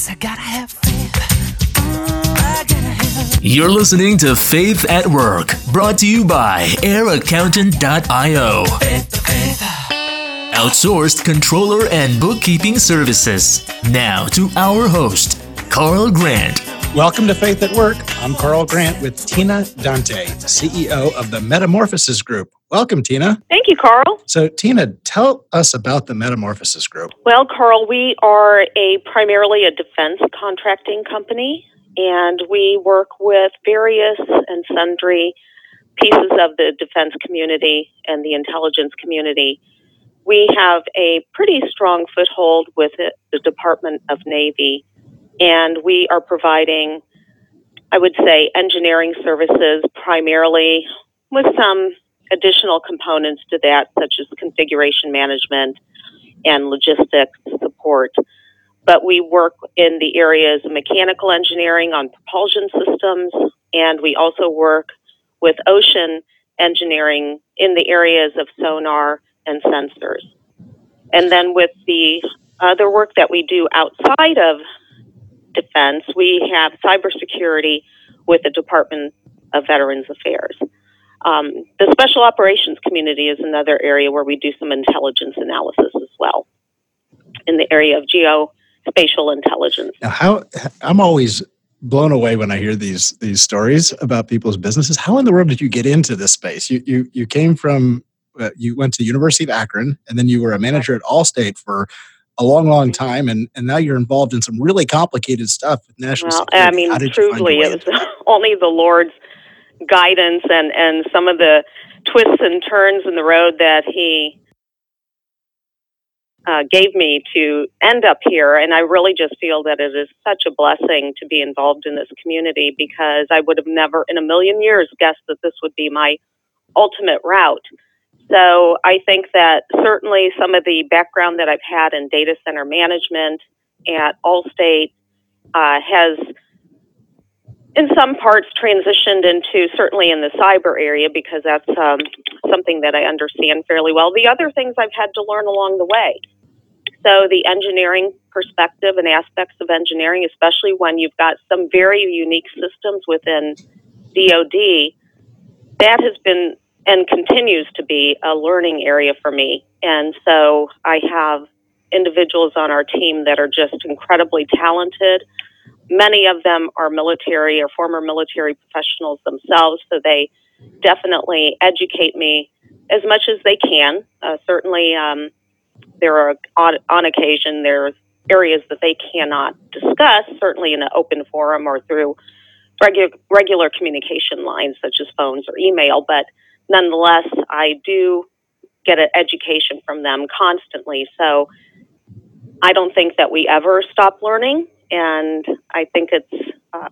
Guess I gotta have faith. Mm, I gotta have You're listening to Faith at Work, brought to you by AirAccountant.io. Outsourced controller and bookkeeping services. Now to our host, Carl Grant. Welcome to Faith at Work. I'm Carl Grant with Tina Dante, CEO of the Metamorphosis Group. Welcome, Tina. Thank you, Carl. So, Tina, tell us about the Metamorphosis Group. Well, Carl, we are a primarily a defense contracting company, and we work with various and sundry pieces of the defense community and the intelligence community. We have a pretty strong foothold with the Department of Navy, and we are providing, I would say, engineering services primarily with some additional components to that, such as configuration management and logistics support. But we work in the areas of mechanical engineering on propulsion systems, and we also work with ocean engineering in the areas of sonar and sensors. And then with the other work that we do outside of defense, we have cybersecurity with the Department of Veterans Affairs. Um, the special operations community is another area where we do some intelligence analysis as well in the area of geospatial intelligence. Now, how I'm always blown away when I hear these these stories about people's businesses. How in the world did you get into this space? You you you came from uh, you went to University of Akron, and then you were a manager at Allstate for a long, long time, and, and now you're involved in some really complicated stuff with national Well, security. I mean, How did you find truly, it was only the Lord's guidance and, and some of the twists and turns in the road that He uh, gave me to end up here. And I really just feel that it is such a blessing to be involved in this community because I would have never in a million years guessed that this would be my ultimate route. So I think that certainly some of the background that I've had in data center management at Allstate uh, has, in some parts, transitioned into certainly in the cyber area because that's um, something that I understand fairly well. The other things I've had to learn along the way. So the engineering perspective and aspects of engineering, especially when you've got some very unique systems within DoD, that has been and continues to be a learning area for me. And so I have individuals on our team that are just incredibly talented. Many of them are military or former military professionals themselves, so they definitely educate me as much as they can. Uh, certainly, um, there are on, on occasion there's areas that they cannot discuss, certainly in an open forum or through regu- regular communication lines such as phones or email, but nonetheless, I do get an education from them constantly. So I don't think that we ever stop learning, and I think it's uh,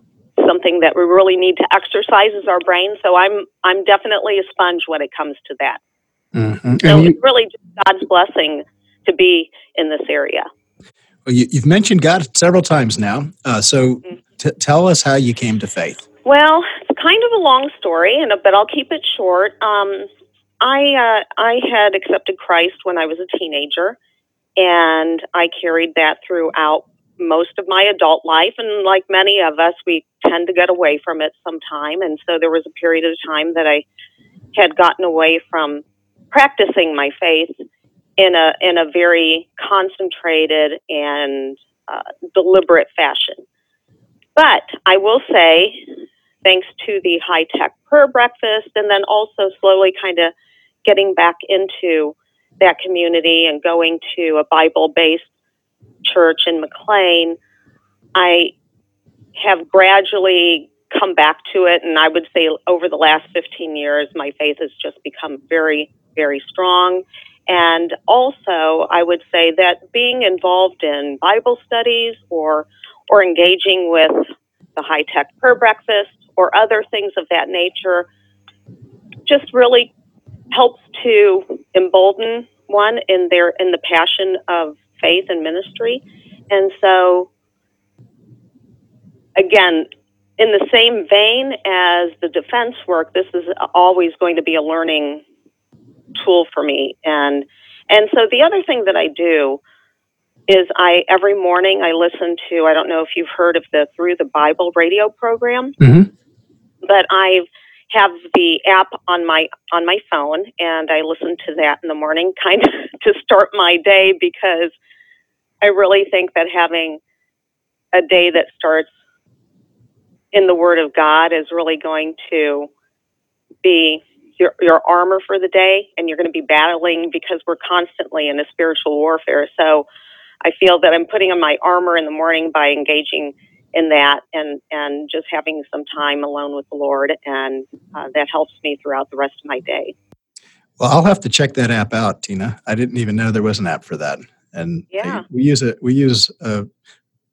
something that we really need to exercise as our brain. So I'm I'm definitely a sponge when it comes to that. Mm-hmm. So And you, it's really just God's blessing to be in this area. well, you, you've mentioned God several times now. Uh, so, Mhm. t- tell us how you came to faith. Well, it's kind of a long story, and but I'll keep it short. Um, I uh, I had accepted Christ when I was a teenager, and I carried that throughout most of my adult life. And like many of us, we tend to get away from it sometime. And so there was a period of time that I had gotten away from practicing my faith in a in a very concentrated and uh, deliberate fashion. But I will say, thanks to the high tech prayer breakfast, and then also slowly kind of getting back into that community and going to a Bible based church in McLean, I have gradually come back to it. And I would say over the last 15 years, my faith has just become very, very strong. And also, I would say that being involved in Bible studies or or engaging with the high tech prayer breakfast or other things of that nature just really helps to embolden one in their in the passion of faith and ministry. And so again, in the same vein as the defense work, this is always going to be a learning tool for me. And and so the other thing that I do is I every morning I listen to I don't know if you've heard of the Through the Bible radio program, Mhm. but I have the app on my on my phone and I listen to that in the morning kind of to start my day because I really think that having a day that starts in the Word of God is really going to be your, your armor for the day, and you're going to be battling because we're constantly in a spiritual warfare. So I feel that I'm putting on my armor in the morning by engaging in that and, and just having some time alone with the Lord, and uh, that helps me throughout the rest of my day. Well, I'll have to check that app out, Tina. I didn't even know there was an app for that. And Yeah. we use it. We use uh,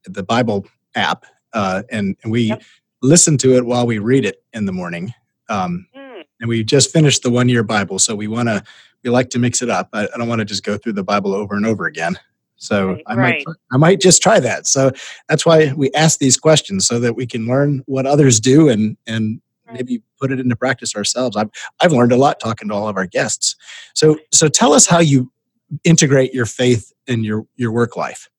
the Bible app, uh, and, and we Yep. listen to it while we read it in the morning. Um, Hmm. and we just finished the one year Bible, so we want to. We like to mix it up. I, I don't want to just go through the Bible over and over again. So Right, I might right. I might just try that. So that's why we ask these questions so that we can learn what others do and and Right. maybe put it into practice ourselves. I've I've learned a lot talking to all of our guests. So so tell us how you integrate your faith in your your work life.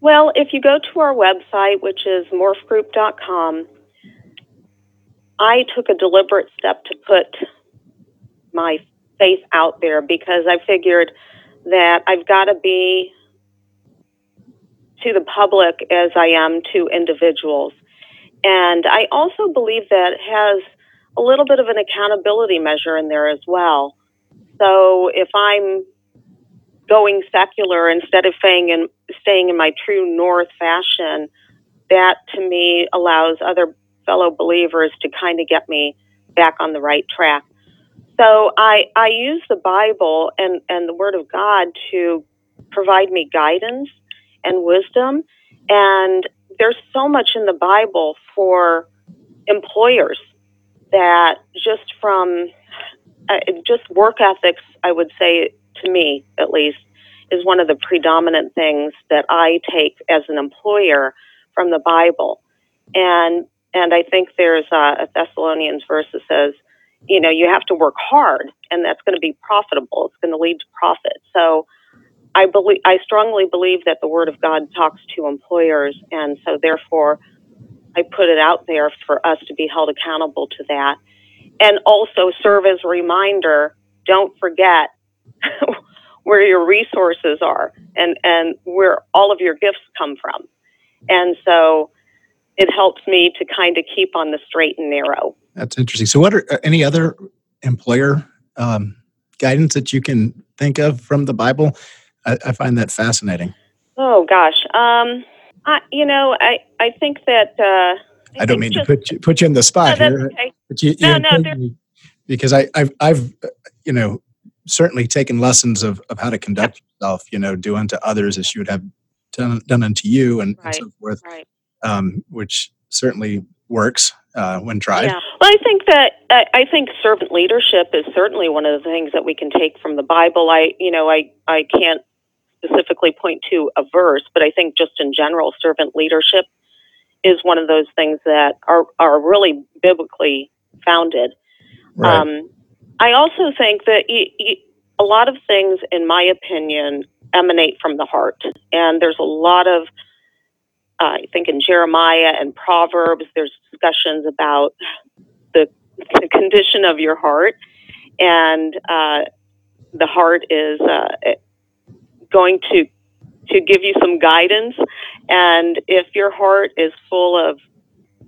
Well, if you go to our website, which is morphgroup.com, I took a deliberate step to put my faith out there because I figured that I've got to be to the public as I am to individuals. And I also believe that has a little bit of an accountability measure in there as well. So if I'm going secular instead of staying in staying in my true north fashion, that to me allows other fellow believers to kind of get me back on the right track. So I I use the Bible and and the Word of God to provide me guidance and wisdom, and there's so much in the Bible for employers that just from uh, just work ethics, I would say to me at least, is one of the predominant things that I take as an employer from the Bible. And and I think there's a, a Thessalonians verse that says, you know, you have to work hard, and that's going to be profitable. It's going to lead to profit. So. I believe I strongly believe that the Word of God talks to employers, and so therefore, I put it out there for us to be held accountable to that, and also serve as a reminder. Don't forget where your resources are and and where all of your gifts come from, and so it helps me to kind of keep on the straight and narrow. That's interesting. So what are uh, any other employer um, guidance that you can think of from the Bible? I, I find that fascinating. Oh gosh, um, I you know I I think that uh, I don't think mean to put you, put you in the No, spot that's here, okay. but you, you No, no, because I, I've, I've, you know, certainly taken lessons of, of how to conduct yourself. You know, do unto others as you would have done, done unto you, and, and so forth, Right. um, which certainly works uh, when tried. Yeah. Well, I think that I, think servant leadership is certainly one of the things that we can take from the Bible. I, you know, I I can't specifically point to a verse, but I think just in general, servant leadership is one of those things that are are really biblically founded. Right. Um, I also think that y y a lot of things, in my opinion, emanate from the heart, and there's a lot of uh, I think in Jeremiah and Proverbs, there's discussions about the, the condition of your heart, and uh, the heart is uh, going to to give you some guidance. And if your heart is full of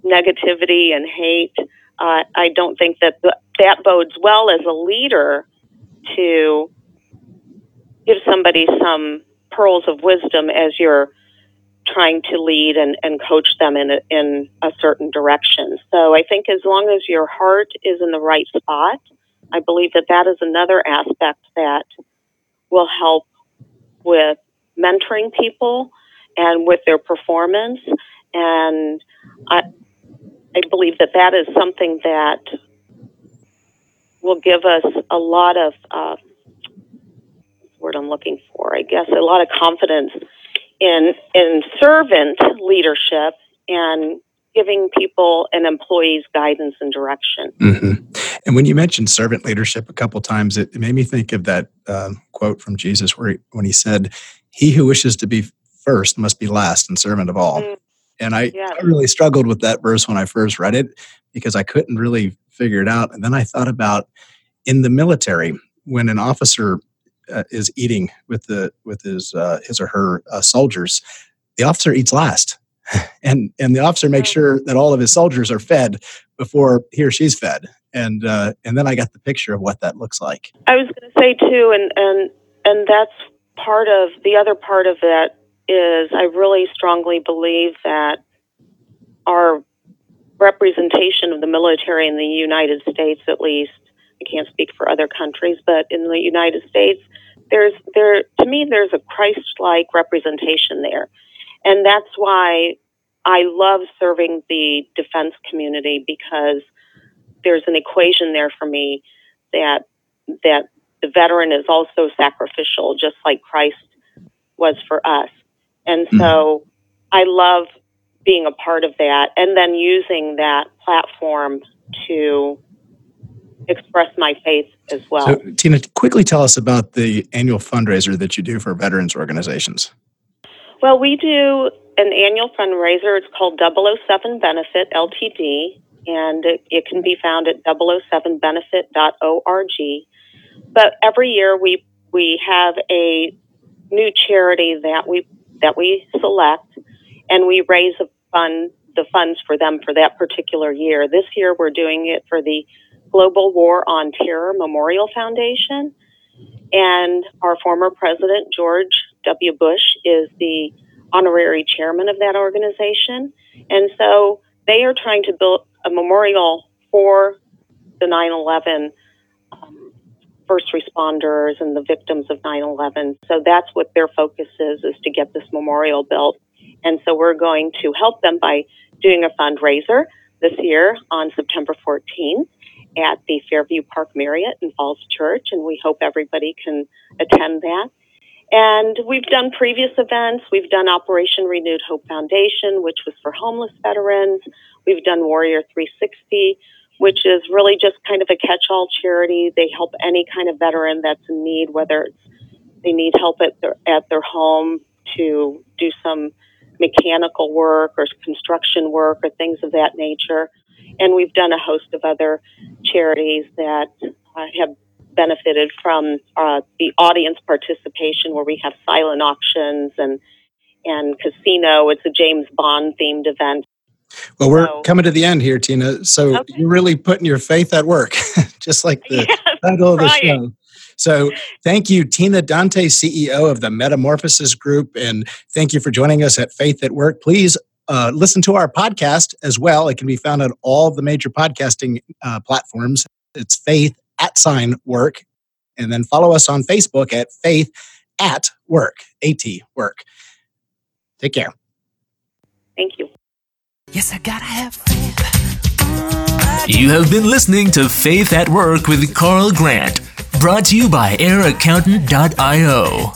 negativity and hate, uh, I don't think that that bodes well as a leader to give somebody some pearls of wisdom as you're trying to lead and, and coach them in a, in a certain direction. So I think as long as your heart is in the right spot, I believe that that is another aspect that will help with mentoring people and with their performance. And I, I believe that that is something that will give us a lot of uh, word I'm looking for. I guess a lot of confidence in in servant leadership and giving people and employees guidance and direction. hmm And when you mentioned servant leadership a couple times, it, made me think of that um, quote from Jesus where he, when he said, "He who wishes to be first must be last and servant of all." Mm. And I, Yeah. I really struggled with that verse when I first read it because I couldn't really figure it out. And then I thought about in the military when an officer uh, is eating with the with his uh, his or her uh, soldiers, the officer eats last, and and the officer makes sure that all of his soldiers are fed before he or she's fed. And uh, and then I got the picture of what that looks like. I was going to say too, and and and that's part of the other part of it is I really strongly believe that our representation of the military in the United States, at least, can't speak for other countries, but in the United States, there's there to me there's a Christ-like representation there, and that's why I love serving the defense community because there's an equation there for me that that the veteran is also sacrificial, just like Christ was for us. And mm-hmm. so I love being a part of that and then using that platform to express my faith as well. So, Tina, quickly tell us about the annual fundraiser that you do for veterans organizations. Well, we do an annual fundraiser. It's called 007 Benefit LTD, and it, it can be found at 007benefit.org. But every year we we have a new charity that we that we select, and we raise a fund the funds for them for that particular year. This year we're doing it for the Global War on Terror Memorial Foundation, and our former president George W. Bush is the honorary chairman of that organization. And so they are trying to build a memorial for the 9 11 um, first responders and the victims of 9 11. So that's what their focus is, is to get this memorial built. And so we're going to help them by doing a fundraiser this year on September 14th at the Fairview Park Marriott in Falls Church. And we hope everybody can attend that. And we've done previous events. We've done Operation Renewed Hope Foundation, which was for homeless veterans. We've done Warrior 360, which is really just kind of a catch all charity. They help any kind of veteran that's in need, whether it's they need help at their, at their home to do some mechanical work or construction work or things of that nature. And we've done a host of other charities that uh, have benefited from uh, the audience participation, where we have silent auctions and and casino. It's a James Bond themed event. Well, we're So- coming to the end here, Tina. So Okay. you're really putting your faith at work, just like the Yes, title of the show. So thank you, Tina Dante, CEO of the Metamorphosis Group, and thank you for joining us at Faith at Work. Please uh, listen to our podcast as well. It can be found on all the major podcasting uh, platforms. It's Faith at Sign Work, and then follow us on Facebook at Faith at Work, At Work. Take care. Thank you. Yes, I gotta have faith. I You have been listening to Faith at Work with Carl Grant, brought to you by AirAccountant.io.